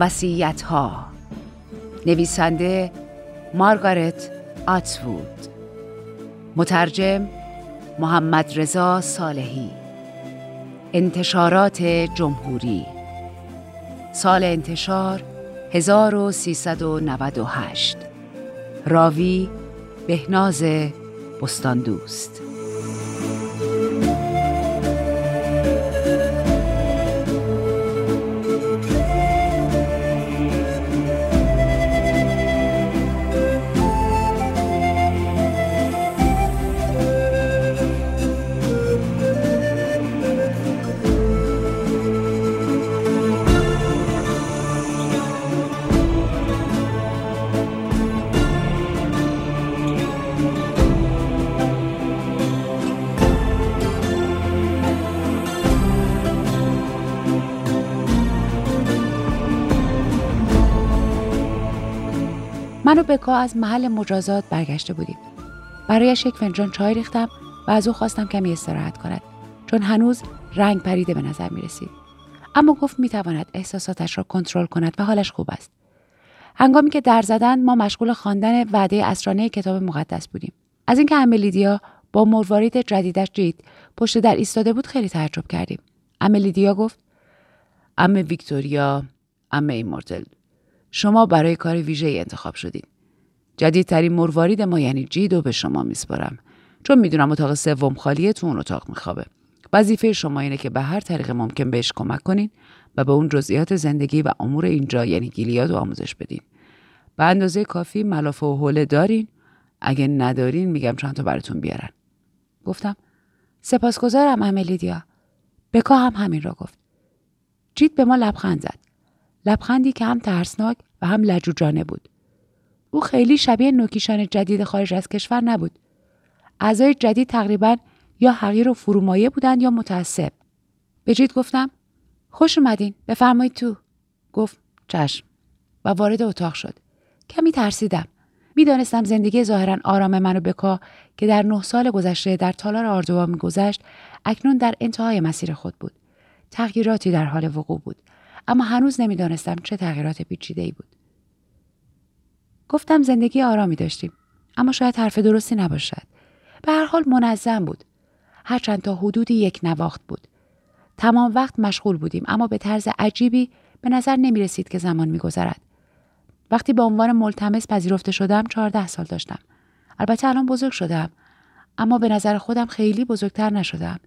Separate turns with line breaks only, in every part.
وسیعت ها نویسنده مارگارت آتوود مترجم محمد رضا صالحی. انتشارات جمهوری. سال انتشار 1398 راوی بهناز بستاندوست. من و بکا از محل مجازات برگشته بودیم. برایش یک فنجان چای ریختم و از او خواستم کمی استراحت کند چون هنوز رنگ پریده به نظر می رسید. اما گفت می تواند احساساتش را کنترل کند و حالش خوب است. هنگامی که در زدن ما مشغول خواندن وعده اسرانه کتاب مقدس بودیم. از اینکه املیدیا با مروارید جدیدش جید پشت در ایستاده بود خیلی تعجب کردیم. املیدیا گفت عمه ویکتوریا عمه ایمورتل شما برای کار ویژه انتخاب شدید. جدیدترین مروارید ما یعنی جید رو به شما میسپارم چون می‌دونم اتاق سوم خالیه تو اون اتاق میخوابه. وظیفه شما اینه که به هر طریق ممکن بهش کمک کنین و به اون جزئیات زندگی و امور اینجا یعنی گیلیاد رو آموزش بدین. به اندازه کافی ملافه و حوله دارین اگه ندارین میگم چند تا براتون بیارن. گفتم سپاسگزارم املیدیا. بکا هم همین را گفت. جید به ما لبخند زد. لبخندی که هم ترسناک و هم لجوجانه بود. او خیلی شبیه نوکیشان جدید خارج از کشور نبود. اعضای جدید تقریبا یا حقیر و فرومایه بودند یا متعصب. به جید گفتم خوش اومدین بفرمایید تو. گفت چشم و وارد اتاق شد. کمی ترسیدم. می‌دانستم زندگی ظاهرا آرام منو بکا که در نه سال گذشته در تالار آردوا میگذشت اکنون در انتهای مسیر خود بود. تغییراتی در حال وقوع بود. اما هنوز نمی‌دانستم چه تغییرات پیچیده ای بود. گفتم زندگی آرامی داشتیم اما شاید حرف درستی نباشد. به هر حال منظم بود. هرچند تا حدودی یک نواخت بود. تمام وقت مشغول بودیم اما به طرز عجیبی به نظر نمی رسید که زمان می گذرد. وقتی به عنوان ملتمس پذیرفته شدم چهارده سال داشتم. البته الان بزرگ شدم اما به نظر خودم خیلی بزرگتر نشدم.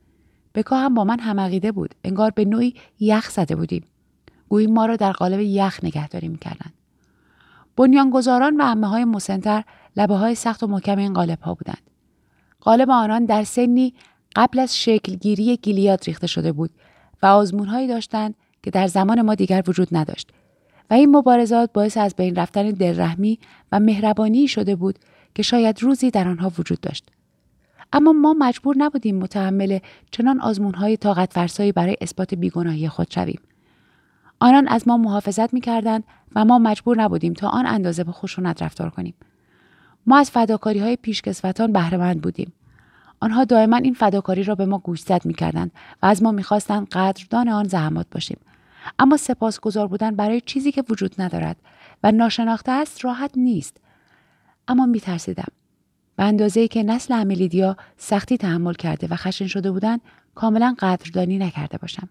بکا هم با من همعقیده بود. انگار به نوعی یخ زده بودیم. گویی ما را در قالب یخ نگهداری می‌کردند بنیانگذاران و امه های مسنتر لبه های سخت و محکم این قالب ها بودند. قالب آنان در سنی قبل از شکلگیری گیلیاد ریخته شده بود و آزمونهایی داشتند که در زمان ما دیگر وجود نداشت. و این مبارزات باعث از بین رفتن دلرحمی و مهربانی شده بود که شاید روزی در آنها وجود داشت. اما ما مجبور نبودیم متحمل چنان آزمونهای طاقت فرسایی برای اثبات بیگناهی خود شویم. آنان از ما محافظت می‌کردند و ما مجبور نبودیم تا آن اندازه به خشونت رفتار کنیم. ما از فداکاری های پیشکسوتان بهرهمند بودیم. آنها دائما این فداکاری را به ما گوشزد می‌کردند و از ما می‌خواستند قدردان آن زحمات باشیم. اما سپاسگزار بودن برای چیزی که وجود ندارد و ناشناخته است راحت نیست. اما میترسیدم. به اندازه که نسل امیلیدیا سختی تحمل کرده و خشن شده بودند کاملا قدردانی نکرده باشم.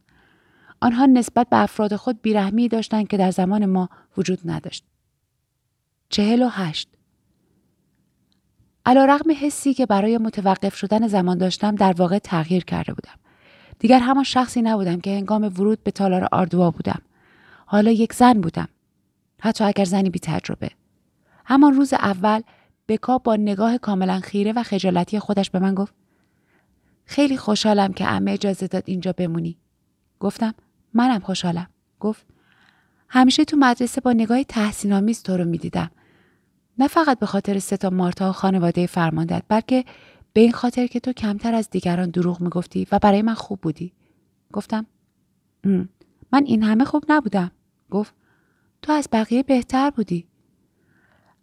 آنها نسبت به افراد خود بیرحمی داشتند که در زمان ما وجود نداشت چهل و هشت علا رقم حسی که برای متوقف شدن زمان داشتم در واقع تغییر کرده بودم. دیگر همان شخصی نبودم که هنگام ورود به تالار آردوا بودم. حالا یک زن بودم. حتی اگر زنی بی تجربه. همان روز اول بکا با نگاه کاملا خیره و خجالتی خودش به من گفت خیلی خوشحالم که امه اجازه داد اینجا بمونی. گفتم منم خوشحالم. گفت همیشه تو مدرسه با نگاه تحسین آمیز تو رو می‌دیدم. نه فقط به خاطر ستا مارتا و خانواده فرماندت بلکه به این خاطر که تو کمتر از دیگران دروغ می‌گفتی و برای من خوب بودی. گفتم من این همه خوب نبودم. گفت تو از بقیه بهتر بودی.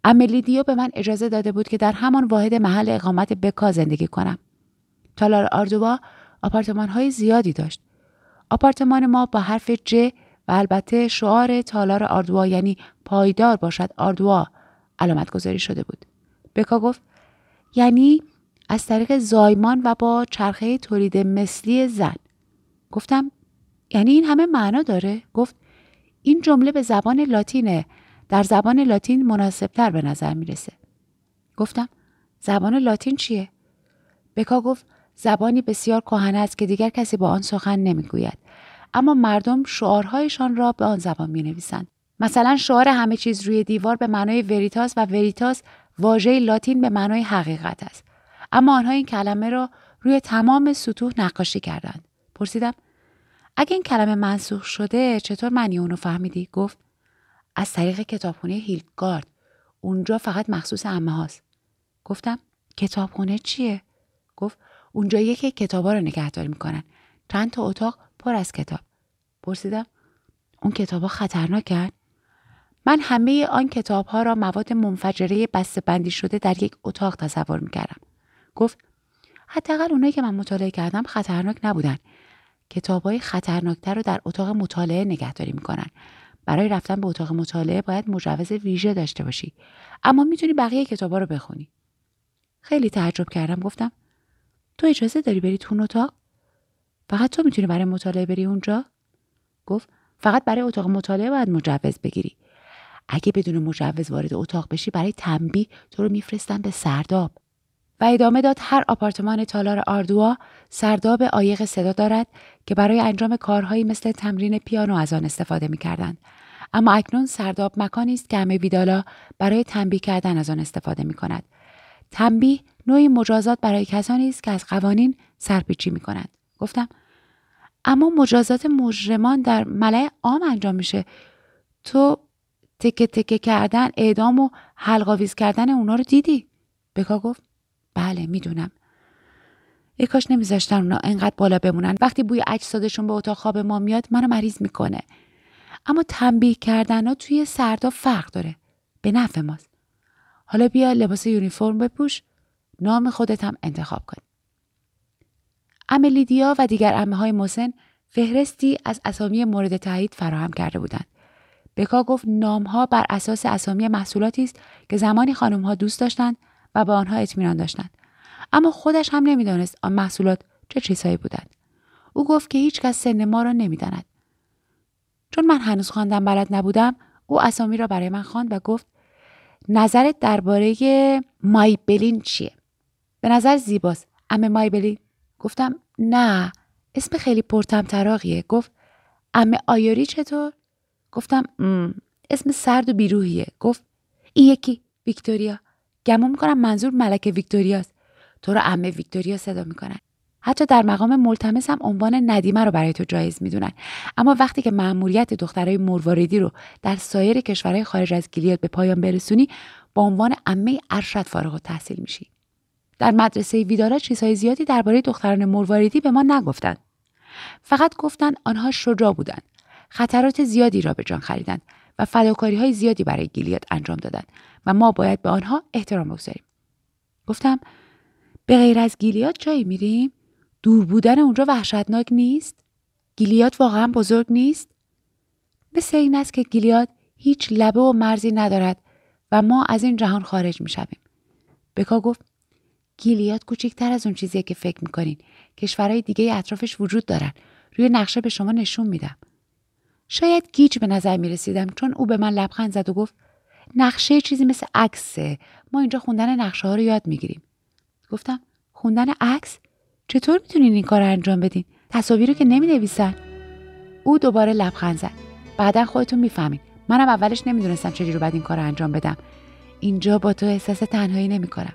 املیدیو به من اجازه داده بود که در همان واحد محل اقامت بکا زندگی کنم. تالار آردوا آپارتمان های زیادی داشت. آپارتمان ما با حرف ج و البته شعار تالار آردوا یعنی پایدار باشد آردوا علامت گذاری شده بود. بکا گفت یعنی از طریق زایمان و با چرخه تولید مثلی زن. گفتم یعنی این همه معنا داره؟ گفت این جمله به زبان لاتینه. در زبان لاتین مناسبتر به نظر می‌رسه. گفتم زبان لاتین چیه؟ بکا گفت زبانی بسیار کهنه است که دیگر کسی با آن سخن نمی‌گوید. اما مردم شعارهایشان را به آن زبان می نویسند. مثلا شعار همه چیز روی دیوار به معنای وریتاس و وریتاس واژه لاتین به معنای حقیقت است. اما آنها این کلمه را روی تمام سطوح نقاشی کردند. پرسیدم اگه این کلمه منسوخ شده چطور معنی اونو فهمیدی؟ گفت از طریق کتابخونه هیلگارد. اونجا فقط مخصوص امه هاست. گفتم کتابخونه چیه؟ گفت اونجا یکی کتابا رو نگهداری می‌کنن. چند تا اتاق پر از کتاب. پرسیدم اون کتابا خطرناکن؟ من همه آن کتاب ها را مواد منفجره بسته بندی شده در یک اتاق تصور می کردم. گفت حداقل اونایی که من مطالعه کردم خطرناک نبودن. کتاب های خطرناکتر رو در اتاق مطالعه نگهداری می‌کنن. برای رفتن به اتاق مطالعه باید مجوز ویژه داشته باشی. اما می‌تونی بقیه کتابا رو بخونی. خیلی تعجب کردم گفتم تو اجازه داری بری تو اتاق؟ فقط تو می‌تونی برای مطالعه بری اونجا؟ گفت فقط برای اتاق مطالعه باید مجوز بگیری. اگه بدون مجوز وارد اتاق بشی برای تنبیه تو رو میفرستن به سرداب و ادامه داد هر آپارتمان تالار آردوا سرداب عایق صدا دارد که برای انجام کارهایی مثل تمرین پیانو از آن استفاده می‌کردند اما اکنون سرداب مکانی است که همه ویدالا برای تنبیه کردن از آن استفاده می کند. تنبیه نوعی مجازات برای کسانی است که از قوانین سرپیچی می کنند. گفتم اما مجازات مجرمان در ملع عام انجام میشه. تو تکه تکه کردن اعدام و حلقاویز کردن اونا رو دیدی؟ بکا گفت بله می‌دونم. ای کاش نمیذاشتن اونا انقدر بالا بمونن. وقتی بوی اجسادشون به اتاق خواب ما میاد منو مریض می‌کنه. اما تنبیه کردن ها توی سردا فرق داره. به نفع ماست. حالا بیا لباس یونیفرم بپوش. نام خودت هم انتخاب کن. املیدیا و دیگر امه های موسن فهرستی از اسامی مورد تایید فراهم کرده بودند. بکا گفت نامها بر اساس اسامی محصولاتی است که زمانی خانم ها دوست داشتند و به آنها اطمینان داشتند. اما خودش هم نمی‌دانست آن محصولات چه چیزهایی بودند. او گفت که هیچکس سن ما را نمی‌داند. چون من هنوز خواندن بلد نبودم او اسامی را برای من خواند و گفت نظرت درباره مایبلین چیه؟ به نظر زیباست. امه مایبلین گفتم نه اسم خیلی پرتمطراقیه گفت امه آیوری چطور؟ گفتم اسم سرد و بیروهیه گفت این یکی ویکتوریا. گمون می‌کنم منظور ملکه ویکتوریاست. تو رو امه ویکتوریا صدا می‌کنن. حتی در مقام ملتمس هم عنوان ندیمه رو برای تو جایز می‌دونن. اما وقتی که مأموریت دخترای مرواریدی رو در سایر کشورهای خارج از گیلیاد به پایان برسونی با عنوان امه ارشد فارغ تحصیل میشی. در مدرسه ویدارا چیزهای زیادی درباره دختران مرواریدی به ما نگفتند فقط گفتند آنها شجاع بودند خطرات زیادی را به جان خریدند و فداکاری های زیادی برای گیلیاد انجام دادند و ما باید به آنها احترام بگذاریم. گفتم به غیر از گیلیاد جایی میریم؟ دور بودن اونجا وحشتناک نیست؟ گیلیاد واقعا بزرگ نیست؟ مثل این است که گیلیاد هیچ لبه و مرزی ندارد و ما از این جهان خارج می‌شویم بکا گفت گیلیاد کوچکتر از اون چیزیه که فکر می‌کنین. کشورهای دیگه اطرافش وجود دارن. روی نقشه به شما نشون میدم. شاید گیج به نظر می رسیدم چون او به من لبخند زد و گفت نقشه چیزی مثل عکسه. ما اینجا خوندن نقشه ها رو یاد می‌گیریم. گفتم خوندن عکس؟ چطور می‌تونین این کار رو انجام بدین؟ تصاویر رو که نمی نویسن او دوباره لبخند زد. بعدا خودتون می‌فهمین. منم اولش نمی‌دونستم چجوری باید این کار رو انجام بدم. اینجا با تو احساس تنهایی نمی‌کنم.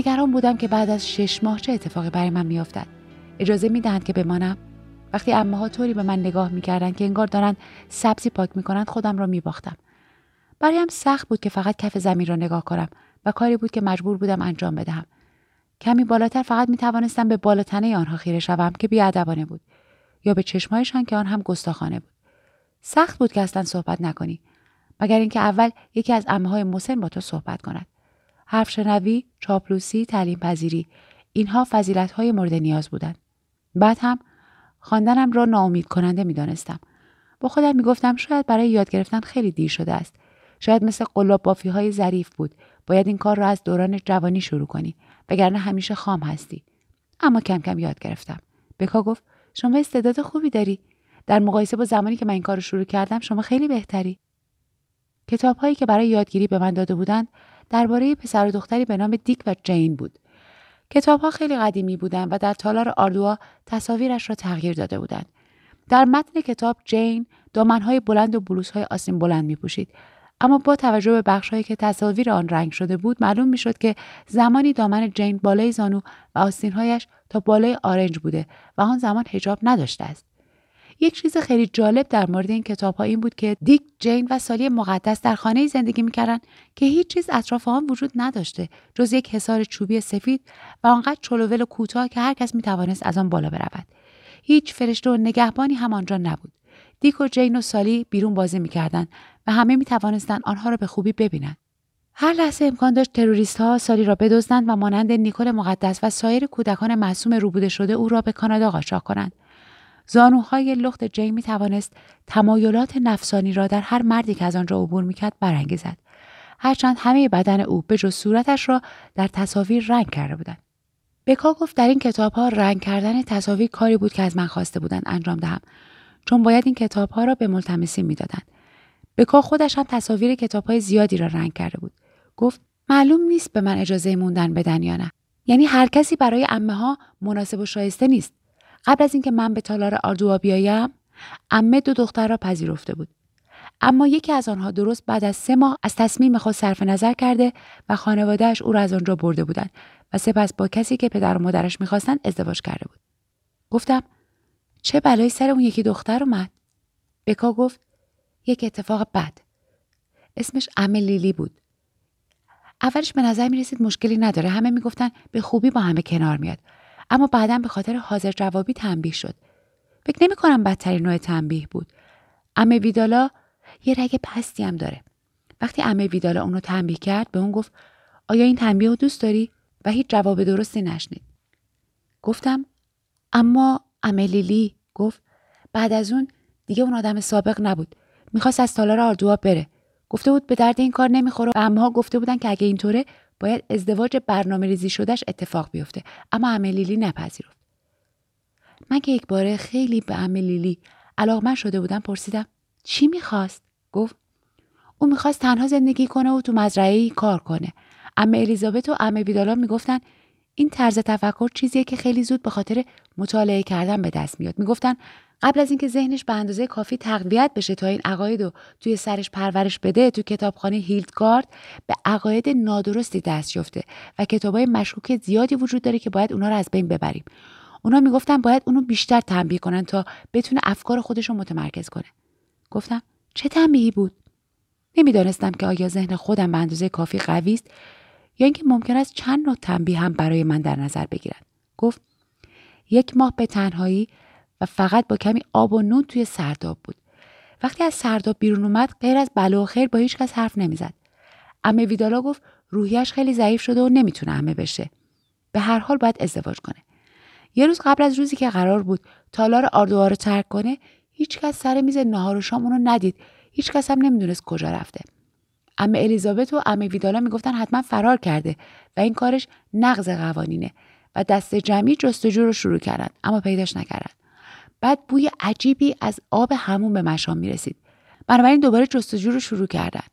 نگران بودم که بعد از شش ماه چه اتفاقی برای من میافتد. اجازه می‌دهند که بمانم؟ وقتی امه ها طوری به من نگاه می‌کردند که انگار دارند سبزی پاک می‌کنند خودم را میباختم. برایم سخت بود که فقط کف زمین را نگاه کنم و کاری بود که مجبور بودم انجام بدهم. کمی بالاتر فقط می توانستم به بالاتنه آنها خیره شوم که بیادبانه بود یا به چشمایشان که آن هم گستاخانه بود. سخت بود که اصلا صحبت نکنی مگر اینکه اول یکی از امه های مسن با تو صحبت کند. حرف شنوی، چاپلوسی، تعلیم پذیری اینها فضیلت های مورد نیاز بودند. بعد هم خواندنم را ناامید کننده می دانستم. با خودم می گفتم شاید برای یاد گرفتن خیلی دیر شده است. شاید مثل قلاب بافی های ظریف بود. باید این کار را از دوران جوانی شروع کنی. وگرنه همیشه خام هستی. اما کم کم یاد گرفتم. بکا گفت شما استعداد خوبی داری. در مقایسه با زمانی که من این کار رو شروع کردم شما خیلی بهتری. کتاب هایی که برای یادگیری به من داده بودند درباره پسر و دختری به نام دیک و جین بود. کتابها خیلی قدیمی بودند و در تالار آردوا تصاویرش را تغییر داده بودند. در متن کتاب جین دامنهای بلند و بلوزهای آسین بلند می پوشید. اما با توجه به بخشهایی که تصاویر آن رنگ شده بود معلوم می شد که زمانی دامن جین بالای زانو و آستینهایش تا بالای آرنج بوده و آن زمان هجاب نداشته است. یک چیز خیلی جالب در مورد این کتاب ها این بود که دیک جین و سالی مقدس در خانه زندگی می‌کردند که هیچ چیز اطراف آن وجود نداشته جز یک حصار چوبی سفید و آنقدر چلوول و کوتاه که هر کس می‌توانست از آن بالا برود. هیچ فرشته و نگهبانی هم آنجا نبود. دیک و جین و سالی بیرون بازی می‌کردند و همه می‌توانستند آنها را به خوبی ببینند هر لحظه امکان داشت تروریست ها سالی را بدزدند و مانند نیکل مقدس و سایر کودکان معصوم روبوده شده او را به کانادا قاچاق کنند. زانوهای لخت جی می توانست تمایلات نفسانی را در هر مردی که از آنجا عبور می‌کرد برانگیزد. هرچند همه بدن او به جز صورتش را در تصاویر رنگ کرده بودند. بکا گفت در این کتاب ها رنگ کردن تصاویر کاری بود که از من خواسته بودند انجام دهم چون باید این کتاب ها را به ملتمسین می‌دادند بکا خودش هم تصاویر کتاب های زیادی را رنگ کرده بود. گفت معلوم نیست به من اجازه موندن بدن یا نه. یعنی هر کسی برای امه ها مناسب و شایسته نیست. قبل از اینکه من به تالار آردوا بیایم امه دو دختر را پذیرفته بود. اما یکی از آنها درست بعد از سه ماه از تصمیم خود صرف نظر کرده و خانوادهش او را از آنجا برده بودند و سپس با کسی که پدر و مادرش می‌خواستند ازدواج کرده بود. گفتم چه بلایی سر اون یکی دختر اومد؟ بکا گفت یک اتفاق بد. اسمش امه لیلی بود. اولش به نظر می رسید مشکلی نداره. همه می‌گفتن به خوبی با همه کنار میاد. اما بعدا به خاطر حاضر جوابی تنبیه شد. فکر نمی کنم بدترین نوع تنبیه بود. امه ویدالا یه رگ پستی هم داره. وقتی امه ویدالا اونو تنبیه کرد به اون گفت آیا این تنبیه رو دوست داری؟ و هیچ جواب درستی نشنید. گفتم اما امه لیلی گفت بعد از اون دیگه اون آدم سابق نبود. می‌خواست از تالار آردوها بره. گفته بود به درد این کار نمی‌خوره و امها گفته بودن که اگه اینطوره باید ازدواج برنامه ریزی شدهش اتفاق بیفته. اما لیلی نپذیرفت. من که یک باره خیلی به لیلی علاقمند شده بودم پرسیدم چی می‌خواست؟ گفت او می‌خواست تنها زندگی کنه و تو مزرعه کار کنه. اما الیزابت و امه ویدالا می‌گفتن این طرز تفکر چیزیه که خیلی زود به خاطر مطالعه کردن به دست میاد. می‌گفتن قبل از اینکه ذهنش به اندازه کافی تقویت بشه تا این عقاید رو توی سرش پرورش بده تو کتابخانه هیلدگارد به عقاید نادرستی دست یافته و کتابای مشکوک زیادی وجود داره که باید اونا رو از بین ببریم. اونا می‌گفتن باید اونو بیشتر تنبیه کنن تا بتونه افکار خودش رو متمرکز کنه. گفتم چه تنبیهی بود؟ نمی‌دانستم که آیا ذهن خودم به اندازه کافی قوی است یا اینکه ممکن است چند نوع تنبیه هم برای من در نظر بگیرند گفت یک ماه به تنهایی و فقط با کمی آب و نون توی سرداب بود. وقتی از سرداب بیرون اومد غیر از بلا و خیر با هیچ کس حرف نمی‌زد. امه ویدالا گفت روحیش خیلی ضعیف شده و نمی‌تونه امه بشه. به هر حال باید ازدواج کنه. یه روز قبل از روزی که قرار بود تالار آردوها رو ترک کنه هیچکس سر میز نهار و شام اونو ندید. هیچکس هم نمی‌دونست کجا رفته. امه الیزابت و امه ویدالا می‌گفتن حتما فرار کرده و این کارش نقض قوانینه و دست جمعی جستجو رو شروع کردن اما پیداش نکردن. بعد بوی عجیبی از آب همون به مشام می‌رسید. بنابراین دوباره جستجو رو شروع کردن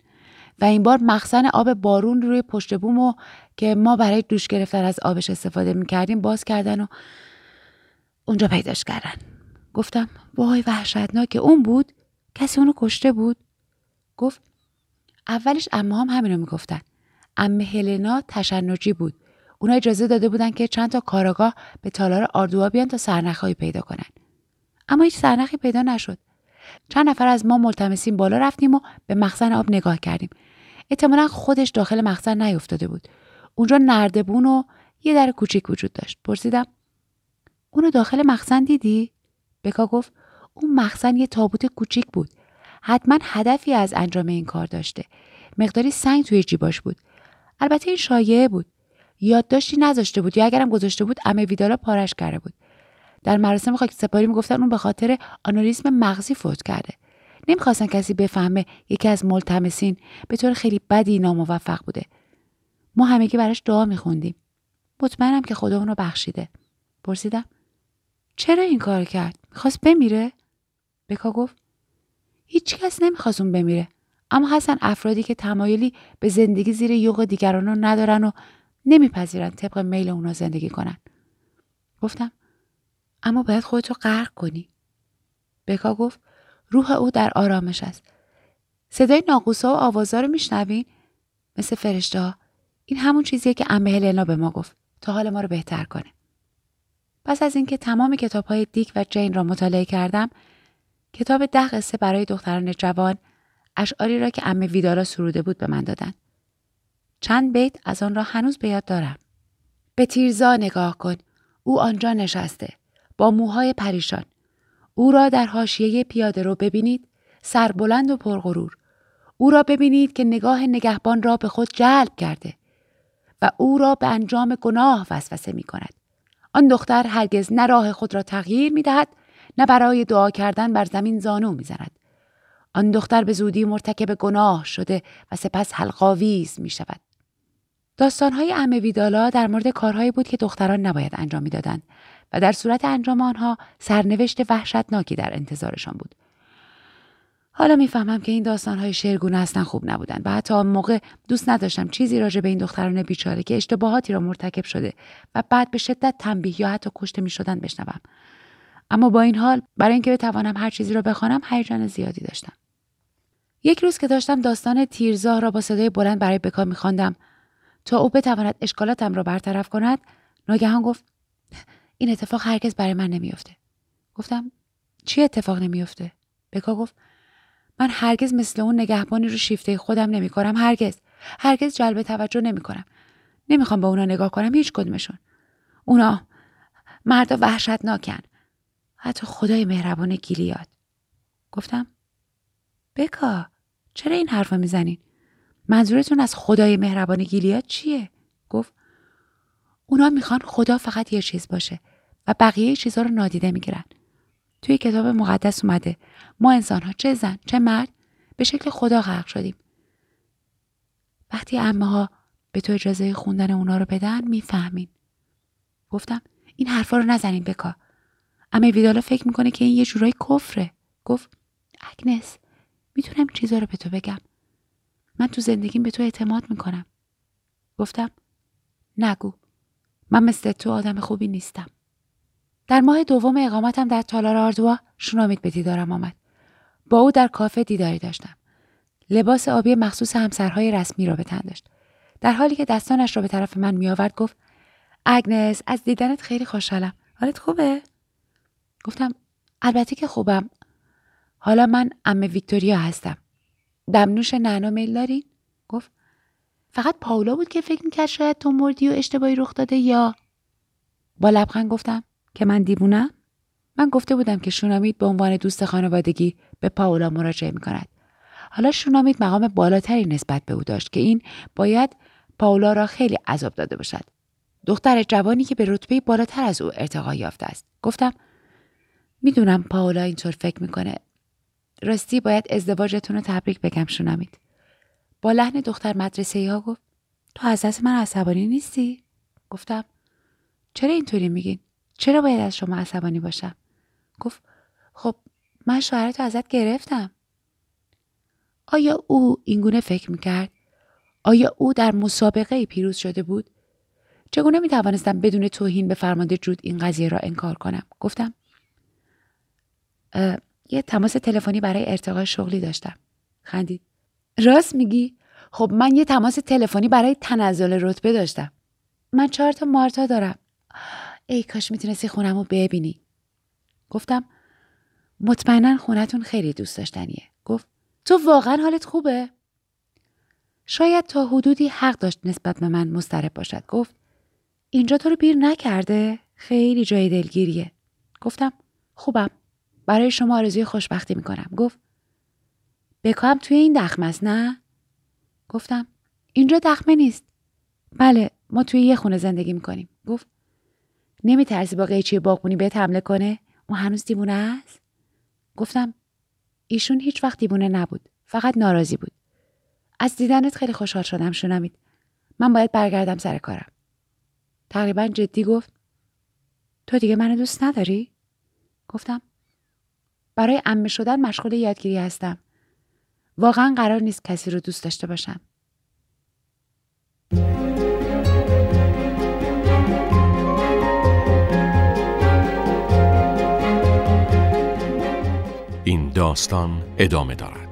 و این بار مخزن آب بارون روی پشت بوم که ما برای دوش گرفتن از آبش استفاده می‌کردیم باز کردن و اونجا پیداش کردن. گفتم وای وحشتناک اون بود؟ کسی اونو کشته بود؟ گفت اولش امه هم همینو می‌گفتن. امه هلنا تشنجی بود. اونا اجازه داده بودن که چند تا کاراگاه به تالار آردوها بیان تا سرنخهایی پیدا کنن. اما هیچ سرنخی پیدا نشد. چند نفر از ما ملتمسین بالا رفتیم و به مخزن آب نگاه کردیم. احتمالا خودش داخل مخزن نیفتاده بود. اونجا نردبون و یه در کوچیک وجود داشت. پرسیدم اونو داخل مخزن دیدی؟ بکا گفت اون مخزن یه تابوت کوچیک بود. حتما هدفی از انجام این کار داشته. مقداری سنگ توی جیباش بود. البته این شایعه بود. یادداشتی نذاشته بود یا اگرم گذاشته بود امه ویدالا پارش کرده بود. در مراسم خاک سپاری می‌گفتن اون به خاطر آنوریسم مغزی فوت کرده. نمی‌خواستن کسی بفهمه یکی از ملتمسین به طور خیلی بدی ناموفق بوده. ما همگی براش دعا میخوندیم. مطمئنم که خدا اونو بخشیده. پرسیدم چرا این کار کرد؟ می‌خواست بمیره؟ بکا گفت هیچ کس نمی‌خواست اون بمیره. اما هستن افرادی که تمایلی به زندگی زیر یوغ دیگران رو ندارن و نمیپذیرن طبق میل اونا زندگی کنن. گفتم اما باید خودتو غرق کنی. بکا گفت روح او در آرامش است. صدای ناقوسا و آوازا رو میشنوین مثل فرشته این همون چیزیه که امه هلنا به ما گفت. تا حال ما رو بهتر کنه. پس از اینکه تمام کتاب های دیک و جین را مطالعه کردم کتاب ده قصه برای دختران جوان اشعاری را که امه ویدارا سروده بود به من دادن. چند بیت از آن را هنوز به یاد دارم. به تیرزا نگاه کن. او آنجا نشسته. با موهای پریشان او را در حاشیه پیاده رو ببینید سربلند و پرغرور او را ببینید که نگاه نگهبان را به خود جلب کرده و او را به انجام گناه وسوسه می کند. آن دختر هرگز نه راه خود را تغییر می دهد نه برای دعا کردن بر زمین زانو می زند. آن دختر به زودی مرتکب گناه شده و سپس حلقاویز می شود. داستانهای امه ویدالا در مورد کارهایی بود که دختران نباید انجام می‌دادند و در صورت انجام آنها سرنوشت وحشتناکی در انتظارشان بود. حالا می‌فهمم که این داستانهای شعرگونه اصلا خوب نبودند و حتی آن موقع دوست نداشتم چیزی راجع به این دختران بیچاره که اشتباهاتی را مرتکب شده و بعد به شدت تنبیه یا حتی کشته می شدن بشنوم. اما با این حال برای اینکه بتوانم هر چیزی را بخوانم هیجان زیادی داشتم. یک روز که داشتم داستان تیرزاه را با صدای بلند برای بکا میخواندم تا او بتواند اشکالاتم را برطرف کند ناگهان گفت این اتفاق هرگز برای من نمیافته. گفتم چی اتفاق نمیافته؟ بکا گفت من هرگز مثل اون نگهبانی رو شیفته خودم نمی‌کنم هرگز. هرگز جلب توجه نمی‌کنم. نمی‌خوام به اونا نگاه کنم هیچ کدومشون. اونا مردا وحشتناکن. حتی خدای مهربان گیلیاد. گفتم بکا چرا این حرفا می‌زنین؟ منظورتون از خدای مهربان گیلیاد چیه؟ گفت اونا می‌خوان خدا فقط یه چیز باشه. و بقیه چیزها رو نادیده می‌گیرن. توی کتاب مقدس اومده. ما انسان ها چه زن چه مرد به شکل خدا غرق شدیم. وقتی امه ها به تو اجازه خوندن اونا رو بدن می‌فهمین. گفتم این حرفا رو نزنین بکا امه ویدالا فکر می‌کنه که این یه جورایی کفره. گفت اگنس می‌تونم چیزا رو به تو بگم. من تو زندگیم به تو اعتماد می‌کنم. گفتم نگو. من مثل تو آدم خوبی نیستم. در ماه دوم اقامتم در تالار آردوا شونامید به دیدارم آمد. با او در کافه دیداری داشتم. لباس آبی مخصوص همسرهای رسمی را به تن داشت. در حالی که دستانش را به طرف من میآورد گفت اگنس از دیدنت خیلی خوشحالم. حالت خوبه؟ گفتم البته که خوبم. حالا من ام ویکتوریا هستم. دمنوش نعنا میل دارین؟ گفت فقط پاولا بود که فکر می‌کرد شاید تو مردی و اشتباهی رخ داده یا با لبخند گفتم که من دیوونم؟ من گفته بودم که شونامید به عنوان دوست خانوادگی به پاولا مراجعه می‌کند. حالا شونامید مقام بالاتری نسبت به او داشت که این باید پاولا را خیلی عذاب داده باشد. دختر جوانی که به رتبه بالاتر از او ارتقا یافته است. گفتم می‌دونم پاولا اینطور فکر می‌کنه. راستی باید ازدواجتون رو تبریک بگم شونامید. با لحن دختر مدرسه ها گفت تو از دست من عصبانی نیستی؟ گفتم چرا اینطوری میگین؟ چرا باید از شما عصبانی باشم؟ گفت خب من شوهرتو ازت گرفتم. آیا او اینگونه فکر می‌کرد؟ آیا او در مسابقه پیروز شده بود؟ چگونه می توانستم بدون توهین به فرمانده جود این قضیه را انکار کنم؟ گفتم یه تماس تلفنی برای ارتقای شغلی داشتم. خندید. راست میگی؟ خب من یه تماس تلفنی برای تنزل رتبه داشتم. من چهار تا مارتا دارم. ای کاش می‌تونستی خونم رو ببینی. گفتم مطمئنا خونتون خیلی دوست داشتنیه. گفت تو واقعا حالت خوبه؟ شاید تا حدودی حق داشت نسبت به من مسترب باشد. گفت اینجا تو رو بیر نکرده خیلی جای دلگیریه. گفتم خوبم. برای شما آرزوی خوشبختی می‌کنم. گفت بکام توی این دخمه است نه؟ گفتم اینجا دخمه نیست. بله ما توی یه خونه زندگی می‌کنیم. گفت نمیترسی با قیچی باغبونی بهت حمله کنه؟ اون هنوز دیوونه است؟ گفتم ایشون هیچ وقت دیوونه نبود فقط ناراضی بود. از دیدنت خیلی خوشحال شدم شنمید من باید برگردم سر کارم. تقریبا جدی گفت تو دیگه منو دوست نداری؟ گفتم برای امه شدن مشغول یادگیری هستم. واقعا قرار نیست کسی رو دوست داشته باشم.
داستان ادامه دارد.